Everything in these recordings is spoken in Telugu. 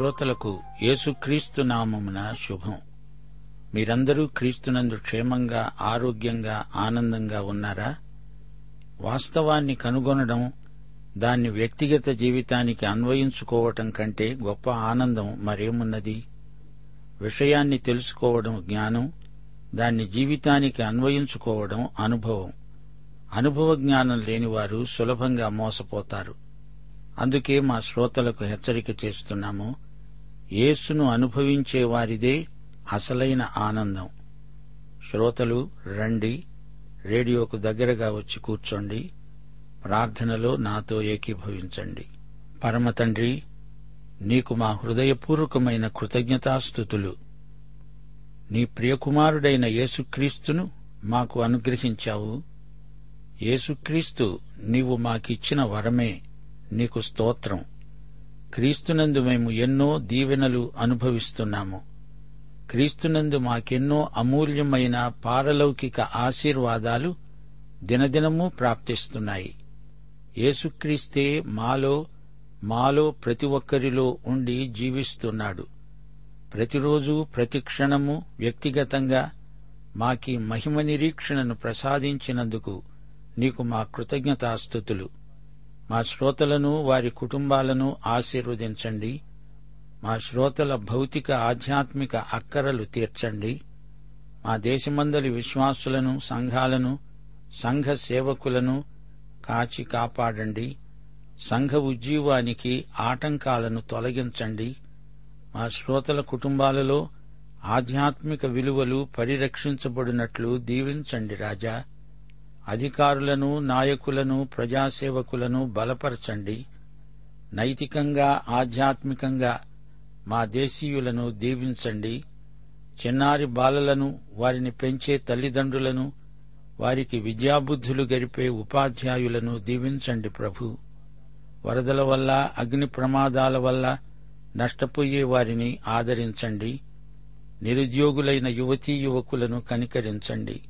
శ్రోతలకు యేసుక్రీస్తు నామమున శుభం. మీరందరూ క్రీస్తునందు క్షేమంగా ఆరోగ్యంగా ఆనందంగా ఉన్నారా? వాస్తవాన్ని కనుగొనడం దాన్ని వ్యక్తిగత జీవితానికి అన్వయించుకోవటం కంటే గొప్ప ఆనందం మరేమున్నది? విషయాన్ని తెలుసుకోవడం జ్ఞానం దాన్ని జీవితానికి అన్వయించుకోవడం అనుభవం. అనుభవ జ్ఞానం లేనివారు సులభంగా మోసపోతారు. అందుకే మా శ్రోతలకు హెచ్చరిక చేస్తున్నాము యేసును అనుభవించే వారిదే అసలైన ఆనందం. శ్రోతలు రండి. రేడియోకు దగ్గరగా వచ్చి కూర్చోండి. ప్రార్థనలో నాతో ఏకీభవించండి. పరమతండ్రి నీకు మా హృదయపూర్వకమైన కృతజ్ఞతాస్థుతులు. నీ ప్రియకుమారుడైన యేసుక్రీస్తును మాకు అనుగ్రహించావు. యేసుక్రీస్తు నీవు మాకిచ్చిన వరమే నీకు స్తోత్రం. క్రీస్తునందు మేము ఎన్నో దీవెనలు అనుభవిస్తున్నాము. క్రీస్తునందు మాకెన్నో అమూల్యమైన పారలౌకిక ఆశీర్వాదాలు దినదినము ప్రాప్తిస్తున్నాయి. యేసుక్రీస్తే మాలో మాలో ప్రతి ఒక్కరిలో ఉండి జీవిస్తున్నాడు. ప్రతిరోజు ప్రతి క్షణము వ్యక్తిగతంగా మాకి మహిమ నిరీక్షణను ప్రసాదించినందుకు నీకు మా కృతజ్ఞతాస్థుతులు. మా శ్రోతలను వారి కుటుంబాలను ఆశీర్వదించండి. మా శ్రోతల భౌతిక ఆధ్యాత్మిక అక్కరలు తీర్చండి. మా దేశమందలి విశ్వాసులను సంఘాలను సంఘ సేవకులను కాచి కాపాడండి. సంఘ ఉజ్జీవానికి ఆటంకాలను తొలగించండి. మా శ్రోతల కుటుంబాలలో ఆధ్యాత్మిక విలువలు పరిరక్షించబడినట్లు దీవించండి రాజా. అధికారులను నాయకులను ప్రజాసేవకులను బలపరచండి. నైతికంగా ఆధ్యాత్మికంగా మా దేశీయులను దీవించండి. చిన్నారి బాలలను వారిని పెంచే తల్లిదండ్రులను వారికి విద్యాబుద్ధులు గడిపే ఉపాధ్యాయులను దీవించండి ప్రభు. వరదల వల్ల అగ్ని ప్రమాదాల వల్ల నష్టపోయే వారిని ఆదరించండి. నిరుద్యోగులైన యువతీ యువకులను కనికరించండి.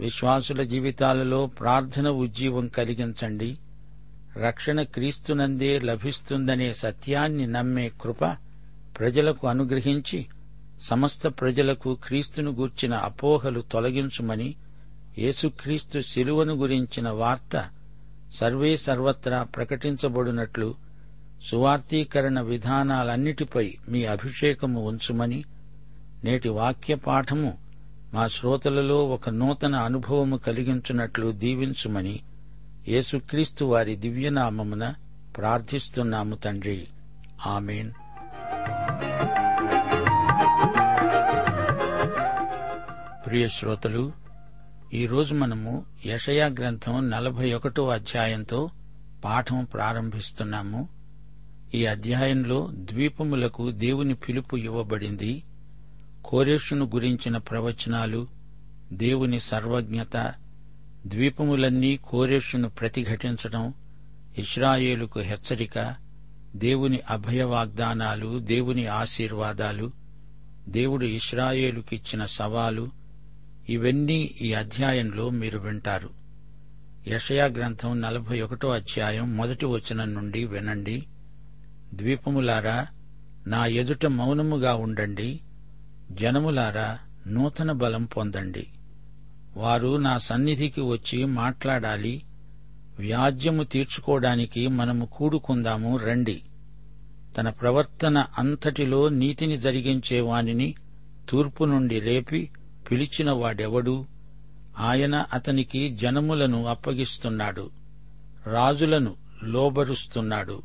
విశ్వాసుల జీవితాలలో ప్రార్థన ఉజ్జీవం కలిగించండి. రక్షణ క్రీస్తునందే లభిస్తుందనే సత్యాన్ని నమ్మే కృప ప్రజలకు అనుగ్రహించి సమస్త ప్రజలకు క్రీస్తును గూర్చిన అపోహలు తొలగించుమని యేసుక్రీస్తు శిలువను గురించిన వార్త సర్వే సర్వత్రా ప్రకటించబడినట్లు సువార్తీకరణ విధానాలన్నిటిపై మీ అభిషేకము ఉంచుమని నేటి వాక్య పాఠము మా శ్రోతలలో ఒక నూతన అనుభవము కలిగించున్నట్లు దీవించుమని యేసుక్రీస్తు వారి దివ్యనామమున ప్రార్థిస్తున్నాము తండ్రి. ఆమెన్. ప్రియ శ్రోతలు ఈరోజు మనము యషయా గ్రంథం నలభై ఒకటో అధ్యాయంతో పాఠం ప్రారంభిస్తున్నాము. ఈ అధ్యాయంలో ద్వీపములకు దేవుని పిలుపు ఇవ్వబడింది. కోరేషును గురించిన ప్రవచనాలు దేవుని సర్వజ్ఞత ద్వీపములన్నీ కోరేషును ప్రతిఘటించడం ఇస్రాయేలుకు హెచ్చరిక దేవుని అభయ వాగ్దానాలు దేవుని ఆశీర్వాదాలు దేవుడు ఇస్రాయేలుకిచ్చిన సవాలు ఇవన్నీ ఈ అధ్యాయంలో మీరు వింటారు. యషయా గ్రంథం నలభై ఒకటో అధ్యాయం మొదటి వచనం నుండి వినండి. ద్వీపములారా నా ఎదుట మౌనముగా ఉండండి. జనములారా నూతన బలం పొందండి. వారు నా సన్నిధికి వచ్చి మాట్లాడాలి వ్యాజ్యము తీర్చుకోవడానికి మనము కూడుకుందాము రండి. తన ప్రవర్తన అంతటిలో నీతిని జరిగించే వానిని తూర్పు నుండి రేపి పిలిచిన వాడెవడు? ఆయన అతనికి జనములను అప్పగిస్తున్నాడు రాజులను లోబరుస్తున్నాడు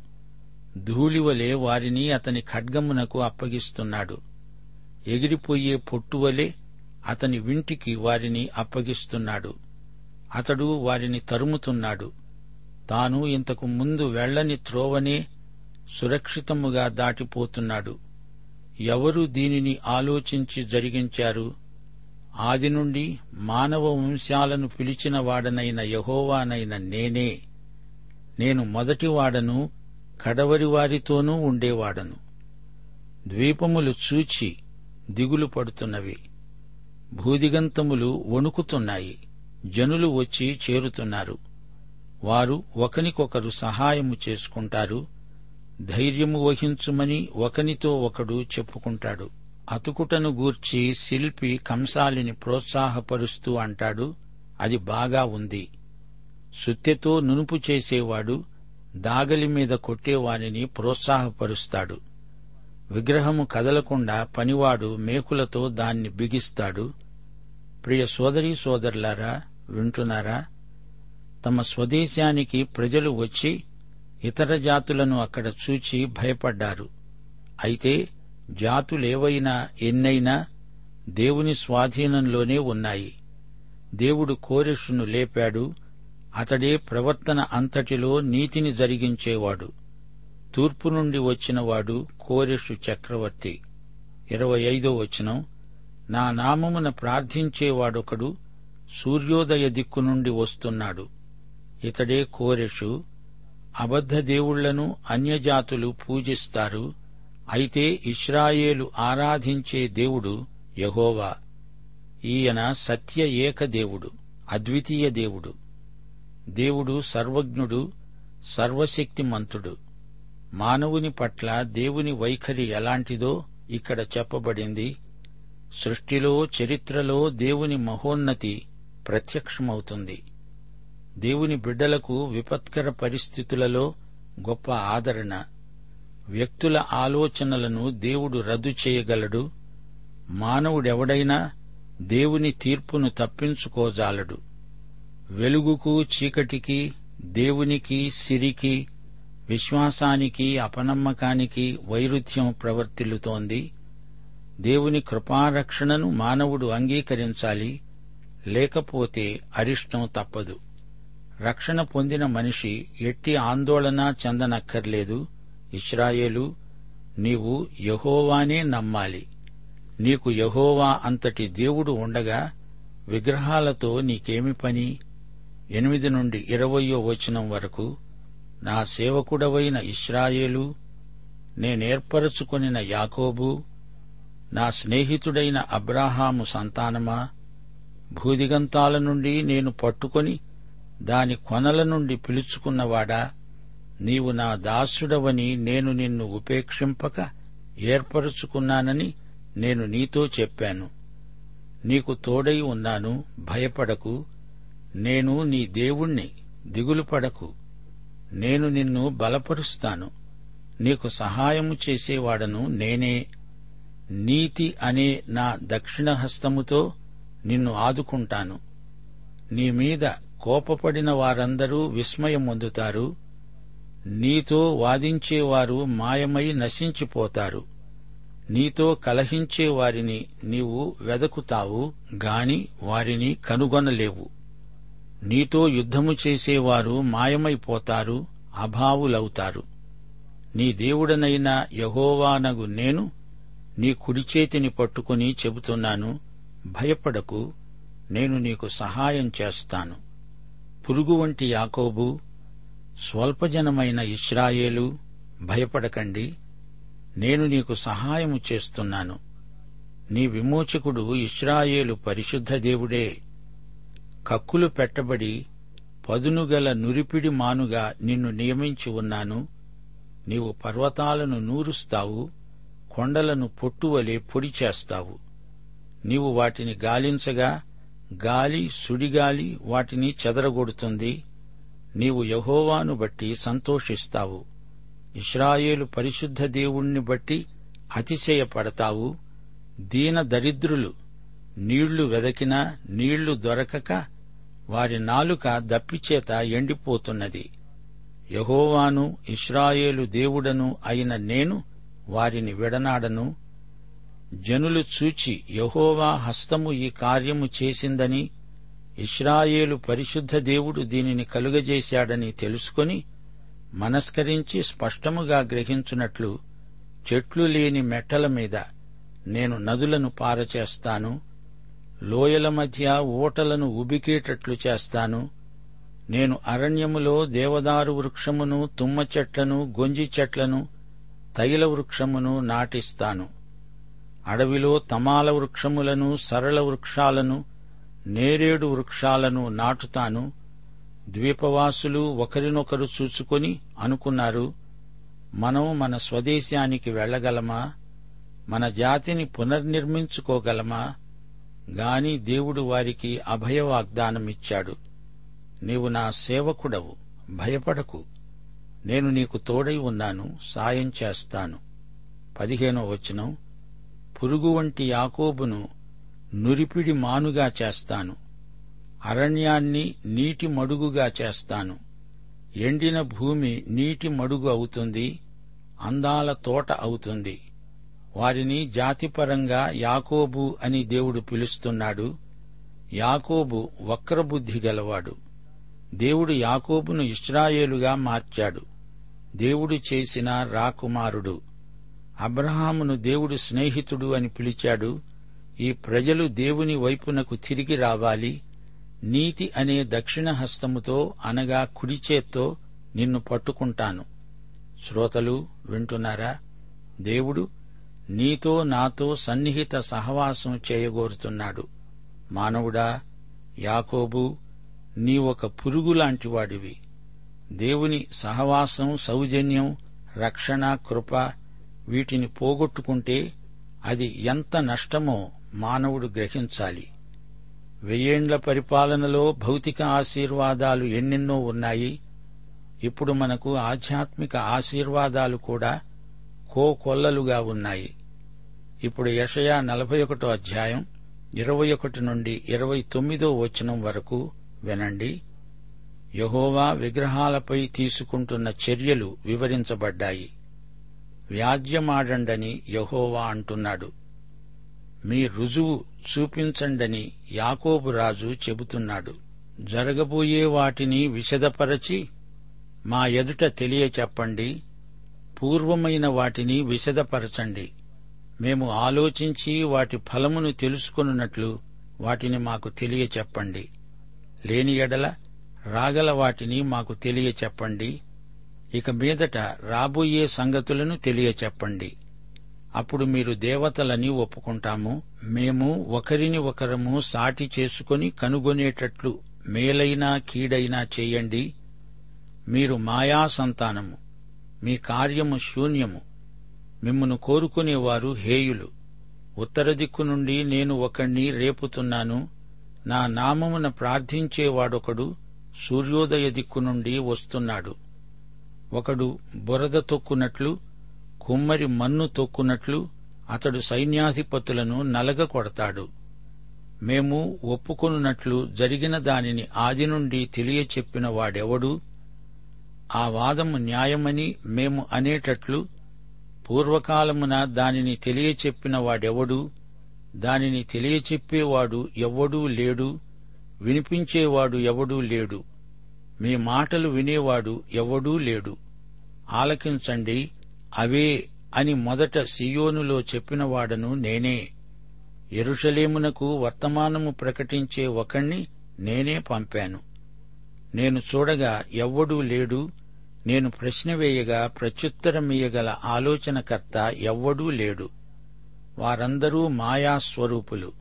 ధూళివలే వారిని అతని ఖడ్గమునకు అప్పగిస్తున్నాడు. ఎగిరిపోయే పొట్టువలే అతని వింటికి వారిని అప్పగిస్తున్నాడు. అతడు వారిని తరుముతున్నాడు. తాను ఇంతకు ముందు వెళ్ళని త్రోవనే సురక్షితముగా దాటిపోతున్నాడు. ఎవరు దీనిని ఆలోచించి జరిగించారు? ఆది నుండి మానవ వంశాలను పిలిచిన వాడనైన యహోవానైన నేనే. నేను మొదటివాడను కడవరివారితోనూ ఉండేవాడను. ద్వీపములు చూచి దిగులు పడుతున్నవి. భూదిగంతములు వణుకుతున్నాయి. జనులు వచ్చి చేరుతున్నారు. వారు ఒకనికొకరు సహాయము చేసుకుంటారు. ధైర్యము వహించుమని ఒకనితో ఒకడు చెప్పుకుంటాడు. అతుకుటను గూర్చి శిల్పి కంసాలిని ప్రోత్సాహపరుస్తూ అంటాడు. అది బాగా ఉంది. సుత్తెతో నునుపు చేసేవాడు దాగలి మీద కొట్టేవానిని ప్రోత్సాహపరుస్తాడు. విగ్రహము కదలకుండా పనివాడు మేకులతో దాన్ని బిగిస్తాడు. ప్రియ సోదరీ సోదరులారా వింటున్నారా? తమ స్వదేశానికి ప్రజలు వచ్చి ఇతర జాతులను అక్కడ చూచి భయపడ్డారు. అయితే జాతులేవైనా ఎన్నైనా దేవుని స్వాధీనంలోనే ఉన్నాయి. దేవుడు కోరెషును లేపాడు. అతడే ప్రవర్తన అంతటిలో నీతిని జరిగించేవాడు. తూర్పు నుండి వచ్చినవాడు కోరెషు చక్రవర్తి. ఇరవై ఐదో వచనం. నా నామమున ప్రార్థించేవాడొకడు సూర్యోదయ దిక్కు నుండి వస్తున్నాడు. ఇతడే కోరెషు. అబద్ధ దేవుళ్ళను అన్యజాతులు పూజిస్తారు. అయితే ఇస్రాయేలు ఆరాధించే దేవుడు యహోవా. ఈయన సత్య ఏక దేవుడు అద్వితీయ దేవుడు. దేవుడు సర్వజ్ఞుడు సర్వశక్తిమంతుడు. మానవుని పట్ల దేవుని వైఖరి ఎలాంటిదో ఇక్కడ చెప్పబడింది. సృష్టిలో చరిత్రలో దేవుని మహోన్నతి ప్రత్యక్షమవుతుంది. దేవుని బిడ్డలకు విపత్కర పరిస్థితులలో గొప్ప ఆదరణ. వ్యక్తుల ఆలోచనలను దేవుడు రద్దు చేయగలడు. మానవుడెవడైనా దేవుని తీర్పును తప్పించుకోజాలడు. వెలుగుకు చీకటికి దేవునికి సిరికి విశ్వాసానికి అపనమ్మకానికి వైరుధ్యం ప్రవర్తిల్లుతోంది. దేవుని కృపారక్షణను మానవుడు అంగీకరించాలి. లేకపోతే అరిష్టం తప్పదు. రక్షణ పొందిన మనిషి ఎట్టి ఆందోళన చెందనక్కర్లేదు. ఇస్రాయేలు నీవు యహోవానే నమ్మాలి. నీకు యహోవా అంతటి దేవుడు ఉండగా విగ్రహాలతో నీకేమి పని? ఎనిమిది నుండి ఇరవయో వచనం వరకు నా సేవకుడవైన ఇస్రాయేలు నేనేర్పరచుకొనిన యాకోబు నా స్నేహితుడైన అబ్రాహాము సంతానమా భూదిగంతాల నుండి నేను పట్టుకొని దాని కొనల నుండి పిలుచుకున్నవాడా నీవు నా దాసుడవని నేను నిన్ను ఉపేక్షింపక ఏర్పరుచుకున్నానని నేను నీతో చెప్పాను. నీకు తోడై ఉన్నాను భయపడకు నేను నీ దేవుణ్ణి దిగులు పడకు నేను నిన్ను బలపరుస్తాను. నీకు సహాయము చేసేవాడను నేనే. నీతి అనే నా దక్షిణ హస్తముతో నిన్ను ఆదుకుంటాను. నీ మీద కోపపడిన వారందరూ విస్మయం పొందుతారు నీతో వాదించేవారు మాయమై నశించిపోతారు. నీతో కలహించే వారిని నీవు వెదకుతావు గాని వారిని కనుగొనలేవు. నీతో యుద్ధము చేసేవారు మాయమైపోతారు అభావులవుతారు. నీ దేవుడనైన యహోవానగు నేను నీ కుడిచేతిని పట్టుకుని చెబుతున్నాను భయపడకు నేను నీకు సహాయం చేస్తాను. పురుగు వంటి యాకోబు స్వల్పజనమైన ఇస్రాయేలు భయపడకండి నేను నీకు సహాయము చేస్తున్నాను. నీ విమోచకుడు ఇస్రాయేలు పరిశుద్ధ దేవుడే. కక్కులు పెట్టబడి పదునుగల నురిపిడి మానుగా నిన్ను నియమించి ఉన్నాను. నీవు పర్వతాలను నూరుస్తావు కొండలను పొట్టువలే పొడి చేస్తావు. నీవు వాటిని గాలించగా గాలి సుడిగాలి వాటిని చెదరగొడుతుంది. నీవు యహోవాను బట్టి సంతోషిస్తావు. ఇస్రాయేలు పరిశుద్ధ దేవుణ్ణి బట్టి అతిశయపడతావు. దీన దరిద్రులు నీళ్ళు వెదకినా నీళ్ళు దొరకక వారి నాలుక దప్పిచేత ఎండిపోతున్నది. యహోవాను ఇస్రాయేలు దేవుడను అయిన నేను వారిని విడనాడను. జనులు చూచి యహోవా హస్తము ఈ కార్యము చేసిందని ఇస్రాయేలు పరిశుద్ధ దేవుడు దీనిని కలుగజేశాడని తెలుసుకొని మనస్కరించి స్పష్టముగా గ్రహించున్నట్లు చెట్లు లేని మెట్టల మీద నేను నదులను పారచేస్తాను. లోయల మధ్య ఊటలను ఉబికేటట్లు చేస్తాను. నేను అరణ్యములో దేవదారు వృక్షమును తుమ్మ చెట్లను గొంజి చెట్లను తైల వృక్షమును నాటిస్తాను. అడవిలో తమాల వృక్షములను సరళ వృక్షాలను నేరేడు వృక్షాలను నాటుతాను. ద్వీపవాసులు ఒకరినొకరు చూసుకొని అనుకున్నారు మనం మన స్వదేశానికి వెళ్ళగలమా మన జాతిని పునర్నిర్మించుకోగలమా? గాని దేవుడు వారికి అభయ వాగ్దానమిచ్చాడు నీవు నా సేవకుడవు భయపడకు. నేను నీకు తోడై ఉన్నాను సాయం చేస్తాను. పదిహేనో వచనం పురుగు వంటి యాకోబును నురిపిడి మానుగా చేస్తాను. అరణ్యాన్ని నీటి మడుగుగా చేస్తాను. ఎండిన భూమి నీటి మడుగు అవుతుంది అందాల తోట అవుతుంది. వారిని జాతిపరంగా యాకోబు అని దేవుడు పిలుస్తున్నాడు. యాకోబు వక్రబుద్ధి గలవాడు. దేవుడు యాకోబును ఇస్రాయేలుగా మార్చాడు. దేవుడు చేసిన రాకుమారుడు. అబ్రహామును దేవుడు స్నేహితుడు అని పిలిచాడు. ఈ ప్రజలు దేవుని వైపునకు తిరిగి రావాలి. నీతి అనే దక్షిణ హస్తముతో అనగా కుడిచేత్తో నిన్ను పట్టుకుంటాను. శ్రోతలు వింటున్నారా? దేవుడు నీతో నాతో సన్నిహిత సహవాసం చేయగోరుతున్నాడు. మానవుడా యాకోబు నీ ఒక పురుగులాంటివాడివి దేవుని సహవాసం సౌజన్యం రక్షణ కృప వీటిని పోగొట్టుకుంటే అది ఎంత నష్టమో మానవుడు గ్రహించాలి. వెయ్యేండ్ల పరిపాలనలో భౌతిక ఆశీర్వాదాలు ఎన్నెన్నో ఉన్నాయి. ఇప్పుడు మనకు ఆధ్యాత్మిక ఆశీర్వాదాలు కూడా కోకొల్లలుగా ఉన్నాయి. ఇప్పుడు యషయా నలభై ఒకటో అధ్యాయం ఇరవై ఒకటి నుండి ఇరవై తొమ్మిదో వచనం వరకు వినండి. యహోవా విగ్రహాలపై తీసుకుంటున్న చర్యలు వివరించబడ్డాయి. వ్యాజ్యమాడండని యహోవా అంటున్నాడు. మీ రుజువు చూపించండని యాకోబు రాజు చెబుతున్నాడు. జరగబోయే వాటిని విశదపరచి మా ఎదుట తెలియచెప్పండి. పూర్వమైన వాటిని విశదపరచండి. మేము ఆలోచించి వాటి ఫలమును తెలుసుకొనున్నట్లు వాటిని మాకు తెలియచెప్పండి. లేని ఎడల రాగల వాటిని మాకు తెలియచెప్పండి. ఇక మీదట రాబోయే సంగతులను తెలియచెప్పండి. అప్పుడు మీరు దేవతలని ఒప్పుకుంటాము. మేము ఒకరిని ఒకరము సాటి చేసుకుని కనుగొనేటట్లు మేలైనా కీడైనా చేయండి. మీరు మాయా సంతానము. మీ కార్యము శూన్యము. మిమ్మును కోరుకునేవారు హేయులు. ఉత్తర దిక్కు నుండి నేను ఒకణ్ణి రేపుతున్నాను. నా నామమున ప్రార్థించేవాడొకడు సూర్యోదయ దిక్కు నుండి వస్తున్నాడు. ఒకడు బురద తొక్కునట్లు కుమ్మరి మన్ను తొక్కునట్లు అతడు సైన్యాధిపతులను నలగ కొడతాడు మేము ఒప్పుకొనున్నట్లు జరిగిన దానిని ఆది నుండి తెలియచెప్పిన వాడెవడు? ఆ వాదము న్యాయమని మేము అనేటట్లు పూర్వకాలమున దానిని తెలియచెప్పిన వాడెవడు? దానిని తెలియచెప్పేవాడు ఎవ్వడూ లేడు వినిపించేవాడు ఎవడూ లేడు. మీ మాటలు వినేవాడు ఎవడూ లేడు. ఆలకించండి అవే అని మొదట సియోనులో చెప్పినవాడను నేనే. ఎరుషలేమునకు వర్తమానము ప్రకటించే ఒకణ్ణి నేనే పంపాను. నేను చూడగా ఎవ్వడూ లేడు నేను ప్రశ్న వేయగా ప్రత్యుత్తరమియ్యగల ఆలోచనకర్త ఎవ్వడూ లేడు. వారందరూ మాయా స్వరూపులు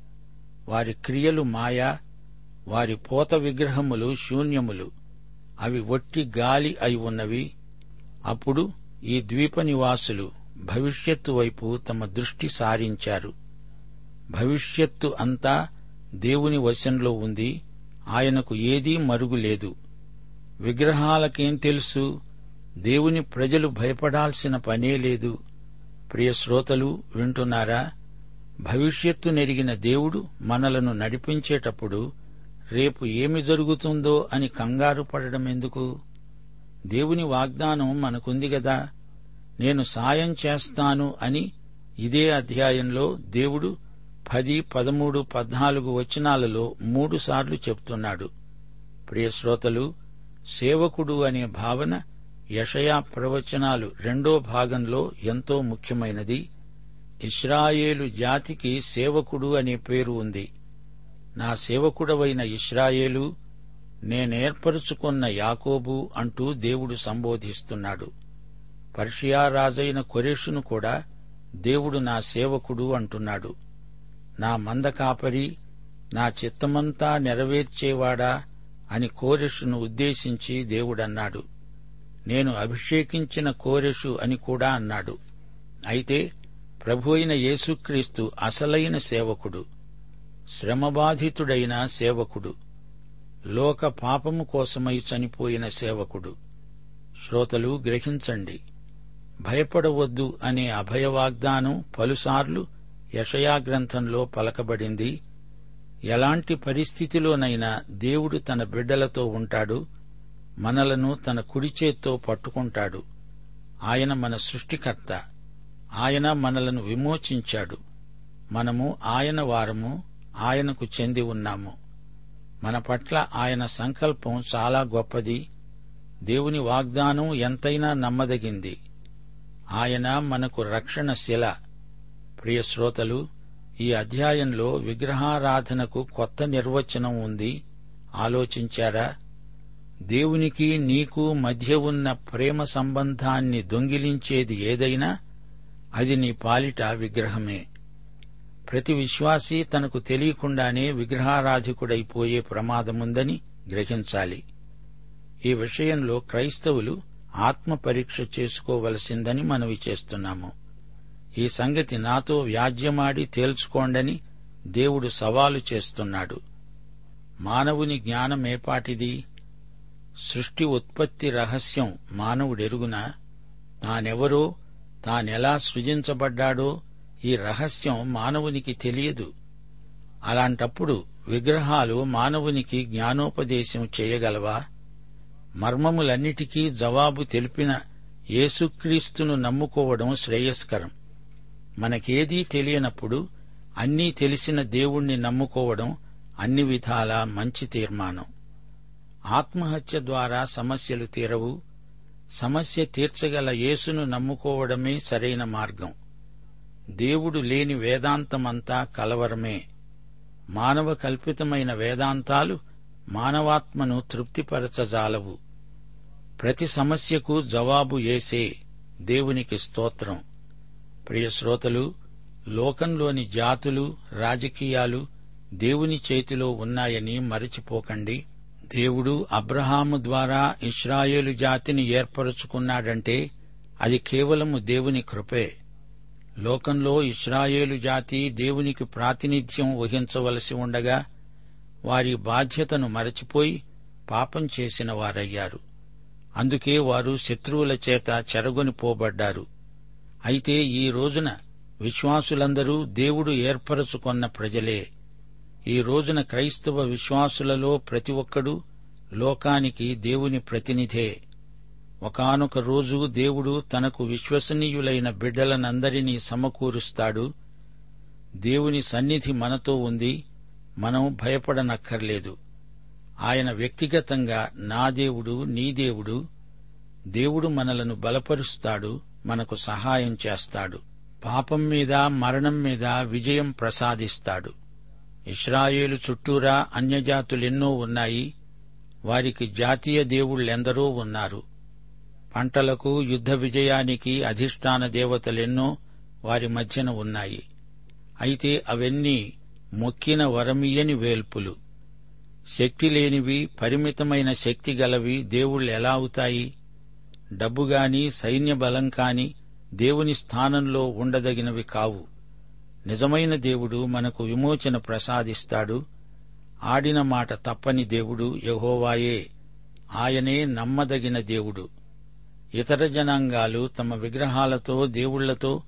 వారి క్రియలు మాయా వారి పోత విగ్రహములు శూన్యములు. అవి ఒట్టి గాలి అయి ఉన్నవి. అప్పుడు ఈ ద్వీప నివాసులు భవిష్యత్తు వైపు తమ దృష్టి సారించారు. భవిష్యత్తు అంతా దేవుని వశంలో ఉంది. ఆయనకు ఏదీ మరుగులేదు విగ్రహాలకేం తెలుసు? దేవుని ప్రజలు భయపడాల్సిన పనే లేదు. ప్రియ శ్రోతలు వింటున్నారా? భవిష్యత్తు నెరిగిన దేవుడు మనలను నడిపించేటప్పుడు రేపు ఏమి జరుగుతుందో అని కంగారు పడడం ఎందుకు? దేవుని వాగ్దానం మనకుంది గదా. నేను సాయం చేస్తాను అని ఇదే అధ్యాయంలో దేవుడు పది పదమూడు పద్నాలుగు వచనాలలో మూడుసార్లు చెప్తున్నాడు. ప్రియశ్రోతలు సేవకుడు అనే భావన యషయా ప్రవచనాలు రెండో భాగంలో ఎంతో ముఖ్యమైనది. ఇస్రాయేలు జాతికి సేవకుడు అనే పేరు ఉంది. నా సేవకుడవైన ఇస్రాయేలు నేనేర్పరుచుకున్న యాకోబు అంటూ దేవుడు సంబోధిస్తున్నాడు. పర్షియా రాజైన కొరేషును కూడా దేవుడు నా సేవకుడు అంటున్నాడు. నా మంద కాపరి నా చిత్తమంతా నెరవేర్చేవాడా అని కోరెషును ఉద్దేశించి దేవుడన్నాడు. నేను అభిషేకించిన కోరెషు అని కూడా అన్నాడు. అయితే ప్రభు అయిన యేసుక్రీస్తు అసలైన సేవకుడు శ్రమబాధితుడైన సేవకుడు లోక పాపము కోసమై చనిపోయిన సేవకుడు. శ్రోతలు గ్రహించండి. భయపడవద్దు అనే అభయవాగ్దానం పలుసార్లు యషయాగ్రంథంలో పలకబడింది. ఎలాంటి పరిస్థితిలోనైనా దేవుడు తన బిడ్డలతో ఉంటాడు. మనలను తన కుడిచేత్తో పట్టుకుంటాడు. ఆయన మన సృష్టికర్త. ఆయన మనలను విమోచించాడు. మనము ఆయన వారము ఆయనకు చెంది ఉన్నాము. మన పట్ల ఆయన సంకల్పం చాలా గొప్పది. దేవుని వాగ్దానం ఎంతైనా నమ్మదగింది. ఆయన మనకు రక్షణ శిల. ప్రియ శ్రోతలు ఈ అధ్యాయంలో విగ్రహారాధనకు కొత్త నిర్వచనం ఉంది. ఆలోచించారా? దేవునికి నీకు మధ్య ఉన్న ప్రేమ సంబంధాన్ని దొంగిలించేది ఏదైనా అది నీ పాలిట విగ్రహమే. ప్రతి విశ్వాసి తనకు తెలియకుండానే విగ్రహారాధికుడైపోయే ప్రమాదముందని గ్రహించాలి. ఈ విషయంలో క్రైస్తవులు ఆత్మ పరీక్ష చేసుకోవలసిందని మనవి చేస్తున్నాము. ఈ సంగతి నాతో వ్యాజ్యమాడి తేల్చుకోండని దేవుడు సవాలు చేస్తున్నాడు. మానవుని జ్ఞానమేపాటిది సృష్టి ఉత్పత్తి రహస్యం మానవుడెరుగునా తానెవరో తానెలా సృజించబడ్డాడో ఈ రహస్యం మానవునికి తెలియదు. అలాంటప్పుడు విగ్రహాలు మానవునికి జ్ఞానోపదేశం చేయగలవా? మర్మములన్నిటికీ జవాబు తెలిపిన యేసుక్రీస్తును నమ్ముకోవడం శ్రేయస్కరం. మనకేదీ తెలియనప్పుడు అన్నీ తెలిసిన దేవుణ్ణి నమ్ముకోవడం అన్ని విధాలా మంచి తీర్మానం. ఆత్మహత్య ద్వారా సమస్యలు తీరవు. సమస్య తీర్చగల యేసును నమ్ముకోవడమే సరైన మార్గం. దేవుడు లేని వేదాంతమంతా కలవరమే. మానవ కల్పితమైన వేదాంతాలు మానవాత్మను తృప్తిపరచజాలవు. ప్రతి సమస్యకు జవాబు ఏసే దేవునికి స్తోత్రం. ప్రియ శ్రోతలు లోకంలోని జాతులు రాజకీయాలు దేవుని చేతిలో ఉన్నాయని మరచిపోకండి. దేవుడు అబ్రహాము ద్వారా ఇస్రాయేలు జాతిని ఏర్పరుచుకున్నాడంటే అది కేవలము దేవుని కృపే. లోకంలో ఇస్రాయేలు జాతి దేవునికి ప్రాతినిధ్యం వహించవలసి ఉండగా వారి బాధ్యతను మరచిపోయి పాపం చేసిన వారయ్యారు. అందుకే వారు శత్రువుల చేత చెరగొనిపోబడ్డారు అయితే ఈ రోజున విశ్వాసులందరూ దేవుడు ఏర్పరచుకొన్న ప్రజలే. ఈ రోజున క్రైస్తవ విశ్వాసులలో ప్రతి ఒక్కడూ లోకానికి దేవుని ప్రతినిధే. ఒకానొక రోజు దేవుడు తనకు విశ్వసనీయులైన బిడ్డలనందరినీ సమకూరుస్తాడు. దేవుని సన్నిధి మనతో ఉంది. మనం భయపడనక్కర్లేదు. ఆయన వ్యక్తిగతంగా నా దేవుడు నీ దేవుడు దేవుడు మనలను బలపరుస్తాడు మనకు సహాయం చేస్తాడు. పాపం మీద మరణం మీద విజయం ప్రసాదిస్తాడు. ఇస్రాయేలు చుట్టూరా అన్యజాతులెన్నో ఉన్నాయి. వారికి జాతీయ దేవుళ్ళెందరో ఉన్నారు. పంటలకు యుద్ధ విజయానికి అధిష్టాన దేవతలెన్నో వారి మధ్యన ఉన్నాయి. అయితే అవన్నీ మొక్కిన వరమియని వేల్పులు. శక్తి లేనివి పరిమితమైన శక్తి గలవి దేవుళ్ళెలా అవుతాయి? డబ్బుగాని సైన్య బలం కాని దేవుని స్థానంలో ఉండదగినవి కావు. నిజమైన దేవుడు మనకు విమోచన ప్రసాదిస్తాడు. ఆడిన మాట తప్పని దేవుడు యహోవాయే. ఆయనే నమ్మదగిన దేవుడు. ఇతర జనాంగాలు తమ విగ్రహాలతో దేవుళ్ళతో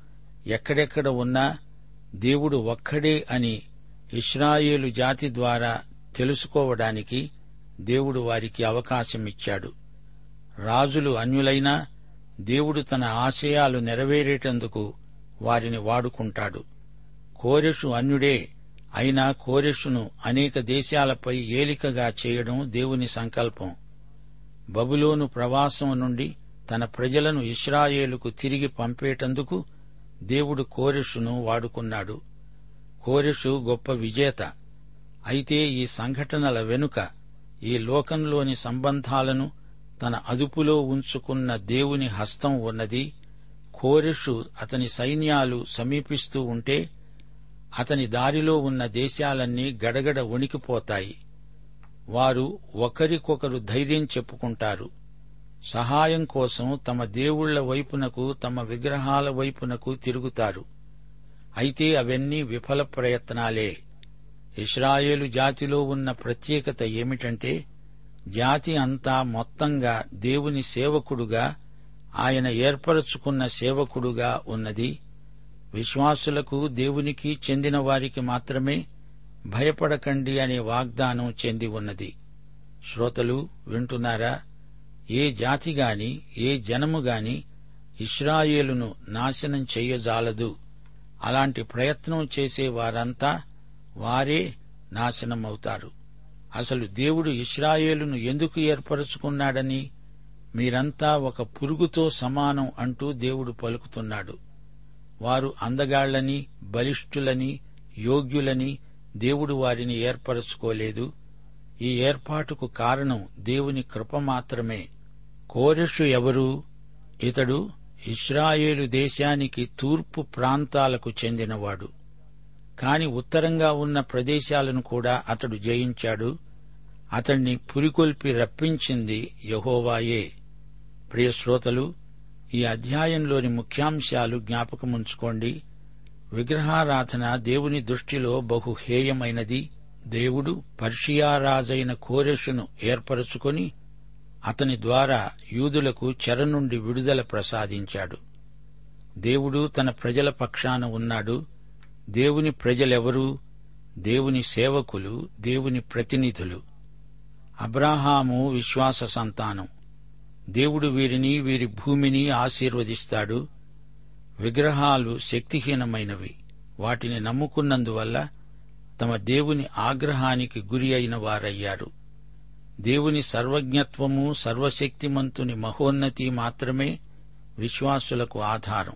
ఎక్కడెక్కడ ఉన్నా దేవుడు ఒక్కడే అని ఇస్రాయేలు జాతి ద్వారా తెలుసుకోవడానికి దేవుడు వారికి అవకాశమిచ్చాడు. రాజులు అన్యులైనా దేవుడు తన ఆశయాలు నెరవేరేటందుకు వారిని వాడుకుంటాడు. కోరెషు అన్యుడే. అయినా కోరెషును అనేక దేశాలపై ఏలికగా చేయడం దేవుని సంకల్పం. బబులోను ప్రవాసం నుండి తన ప్రజలను ఇస్రాయేలుకు తిరిగి పంపేటందుకు దేవుడు కోరెషును వాడుకున్నాడు. కోరెషు గొప్ప విజేత. అయితే ఈ సంఘటనల వెనుక ఈ లోకంలోని సంబంధాలను తన అదుపులో ఉంచుకున్న దేవుని హస్తం ఉన్నది. కోరెషు అతని సైన్యాలు సమీపిస్తూ ఉంటే అతని దారిలో ఉన్న దేశాలన్నీ గడగడ వణికిపోతాయి. వారు ఒకరికొకరు ధైర్యం చెప్పుకుంటారు. సహాయం కోసం తమ దేవుళ్ళ వైపునకు తమ విగ్రహాల వైపునకు తిరుగుతారు. అయితే అవన్నీ విఫల ప్రయత్నాలే. ఇస్రాయేలు జాతిలో ఉన్న ప్రత్యేకత ఏమిటంటే జాతి అంతా మొత్తంగా దేవుని సేవకుడుగా ఆయన ఏర్పరచుకున్న సేవకుడుగా ఉన్నది విశ్వాసులకు దేవునికి చెందిన వారికి మాత్రమే భయపడకండి అనే వాగ్దానం చెంది ఉన్నది. శ్రోతలు వింటున్నారా? ఏ జాతి గాని ఏ జనము గాని ఇస్రాయేలును నాశనం చెయ్యజాలదు అలాంటి ప్రయత్నం చేసే వారంతా వారే నాశనమవుతారు. అసలు దేవుడు ఇస్రాయేలును ఎందుకు ఏర్పరుచుకున్నాడని మీరంతా ఒక పురుగుతో సమానం అంటూ దేవుడు పలుకుతున్నాడు. వారు అందగాళ్ళని బలిష్ఠులని యోగ్యులని దేవుడు వారిని ఏర్పరచుకోలేదు. ఈ ఏర్పాటుకు కారణం దేవుని కృప మాత్రమే. కోరెషు ఎవరు? ఇతడు ఇస్రాయేలు దేశానికి తూర్పు ప్రాంతాలకు చెందినవాడు. కాని ఉత్తరంగా ఉన్న ప్రదేశాలను కూడా అతడు జయించాడు. అతణ్ణి పురికొల్పి రప్పించింది యహోవాయే. ప్రియ శ్రోతలు ఈ అధ్యాయంలోని ముఖ్యాంశాలు జ్ఞాపకముంచుకోండి. విగ్రహారాధన దేవుని దృష్టిలో బహుహేయమైనది. దేవుడు పర్షియారాజైన కోరెషును ఏర్పరచుకొని అతని ద్వారా యూదులకు చెర నుండి విడుదల ప్రసాదించాడు. దేవుడు తన ప్రజల పక్షాన ఉన్నాడు. దేవుని ప్రజలెవరు? దేవుని సేవకులు దేవుని ప్రతినిధులు. అబ్రాహాము విశ్వాస సంతానం. దేవుడు వీరిని వీరి భూమిని ఆశీర్వదిస్తాడు. విగ్రహాలు శక్తిహీనమైనవి. వాటిని నమ్ముకున్నందువల్ల తమ దేవుని ఆగ్రహానికి గురి అయిన వారయ్యారు. దేవుని సర్వజ్ఞత్వము సర్వశక్తిమంతుని మహోన్నతి మాత్రమే విశ్వాసులకు ఆధారం.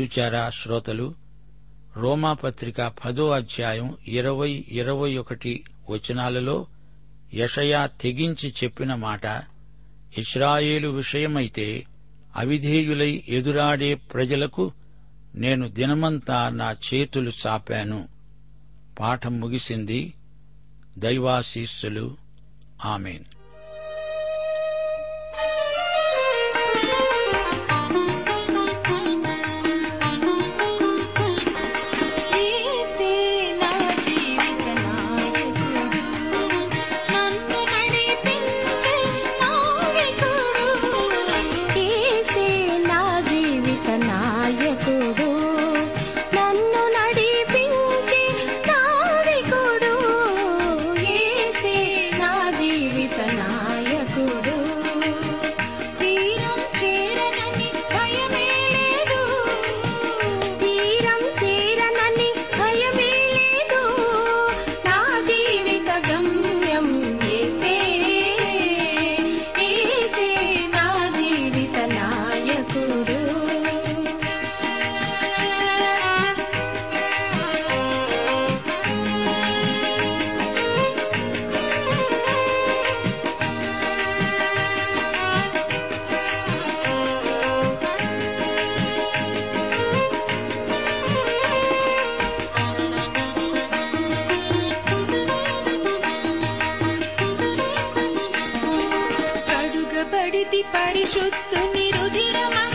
చూచారా శ్రోతలు? రోమాపత్రిక పదో అధ్యాయం ఇరవై ఇరవై ఒకటి వచనాలలో యషయా తెగించి చెప్పిన మాట ఇస్రాయేలు విషయమైతే అవిధేయులై ఎదురాడే ప్రజలకు నేను దినమంతా నా చేతులు చాపాను. పాఠం ముగిసింది. దైవాశీస్సులు. ఆమెను. കൂടെ పరిశుద్ధుని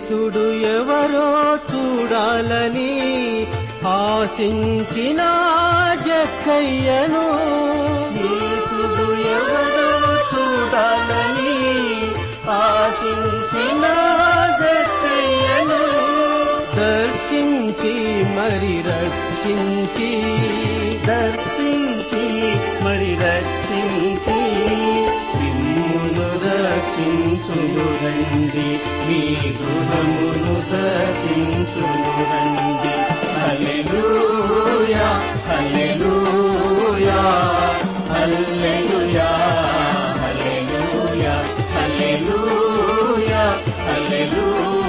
యేసుడు ఎవరో చూడాలని ఆశించిన జక్కయ్యను. యేసుడు ఎవరో చూడాలని ఆశించిన జక్కయ్యను. దర్శించి మరి రక్షించి. దర్శించి మరి రక్షించి దర్శించుదురండి. మీ గృహమును దర్శించుదురండి. హల్లెలూయా హల్లెలూయా హల్లెలూయా హల్లెలూయా హల్లెలూయా హల్లెలూయా.